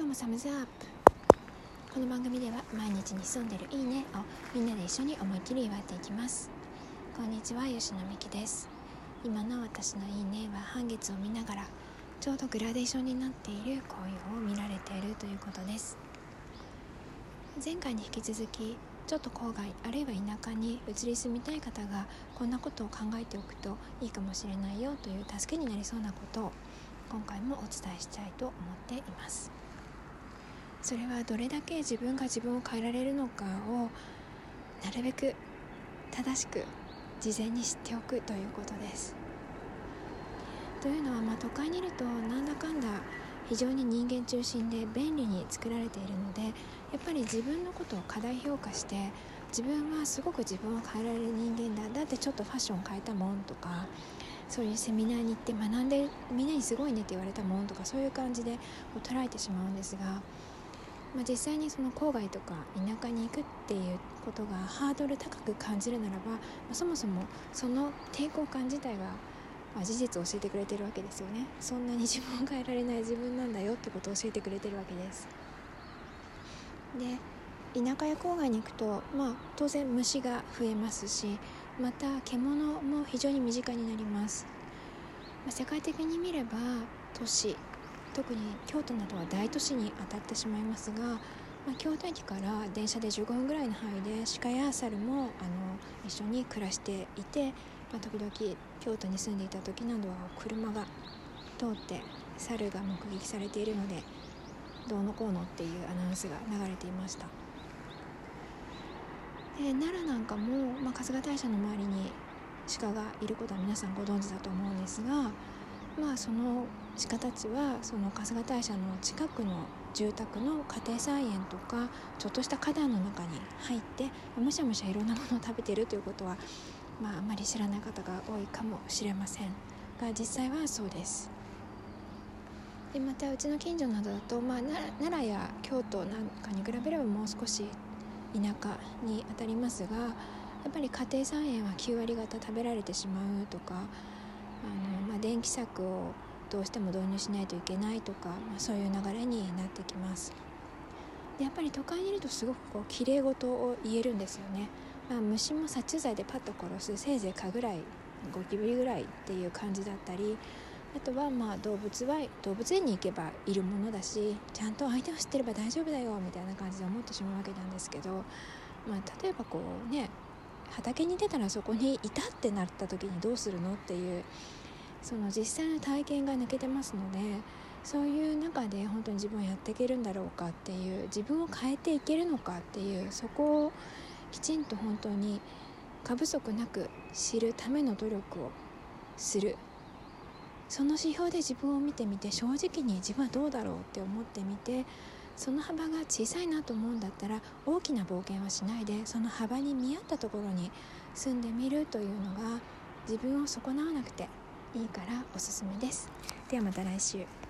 今日もサムズアップ。この番組では毎日に潜んでるいいねをみんなで一緒に思いっきり祝っていきます。こんにちは吉野美希です。今の私のいいねは半月を見ながらちょうどグラデーションになっている紅葉を見られているということです。前回に引き続きちょっと郊外あるいは田舎に移り住みたい方がこんなことを考えておくといいかもしれないよという助けになりそうなことを今回もお伝えしたいと思っています。それはどれだけ自分が自分を変えられるのかをなるべく正しく事前に知っておくということです。というのは、まあ、都会にいるとなんだかんだ非常に人間中心で便利に作られているのでやっぱり自分のことを過大評価して自分はすごく自分を変えられる人間だだってちょっとファッション変えたもんとかそういうセミナーに行って学んでみんなにすごいねって言われたもんとかそういう感じで捉えてしまうんですが、まあ、実際にその郊外とか田舎に行くっていうことがハードル高く感じるならば、まあ、そもそもその抵抗感自体がまあ、事実を教えてくれてるわけですよね。そんなに自分を変えられない自分なんだよってことを教えてくれてるわけです。で田舎や郊外に行くと、まあ、当然虫が増えますしまた獣も非常に身近になります、まあ、世界的に見れば都市特に京都などは大都市に当たってしまいますが、まあ、京都駅から電車で15分ぐらいの範囲で鹿や猿もあの一緒に暮らしていてまあ、時々京都に住んでいた時などは車が通って猿が目撃されているのでどうのこうのっていうアナウンスが流れていました。で奈良なんかも、まあ、春日大社の周りに鹿がいることは皆さんご存知だと思うんですがまあその鹿たちはその春日大社の近くの住宅の家庭菜園とかちょっとした花壇の中に入ってむしゃむしゃいろんなものを食べてるということはまああまり知らない方が多いかもしれません。が実際はそうです。でまたうちの近所などだと、まあ、奈良や京都なんかに比べればもう少し田舎にあたりますがやっぱり家庭菜園は9割方食べられてしまうとかあの、まあ、電気柵をどうしても導入しないといけないとか、まあ、そういう流れになってきます。でやっぱり都会にいるとすごくこう綺麗事を言えるんですよね。まあ、虫も殺虫剤でパッと殺すせいぜい蚊ぐらいゴキブリぐらいっていう感じだったりあとはまあ動物は動物園に行けばいるものだしちゃんと相手を知ってれば大丈夫だよみたいな感じで思ってしまうわけなんですけど、まあ、例えばこうね畑に出たらそこにいたってなった時にどうするのっていうその実際の体験が抜けてますのでそういう中で本当に自分はやっていけるんだろうかっていう自分を変えていけるのかっていうそこをきちんと本当に過不足なく知るための努力をする。その指標で自分を見てみて正直に自分はどうだろうって思ってみてその幅が小さいなと思うんだったら大きな冒険はしないでその幅に見合ったところに住んでみるというのが自分を損なわなくていいからおすすめです。ではまた来週。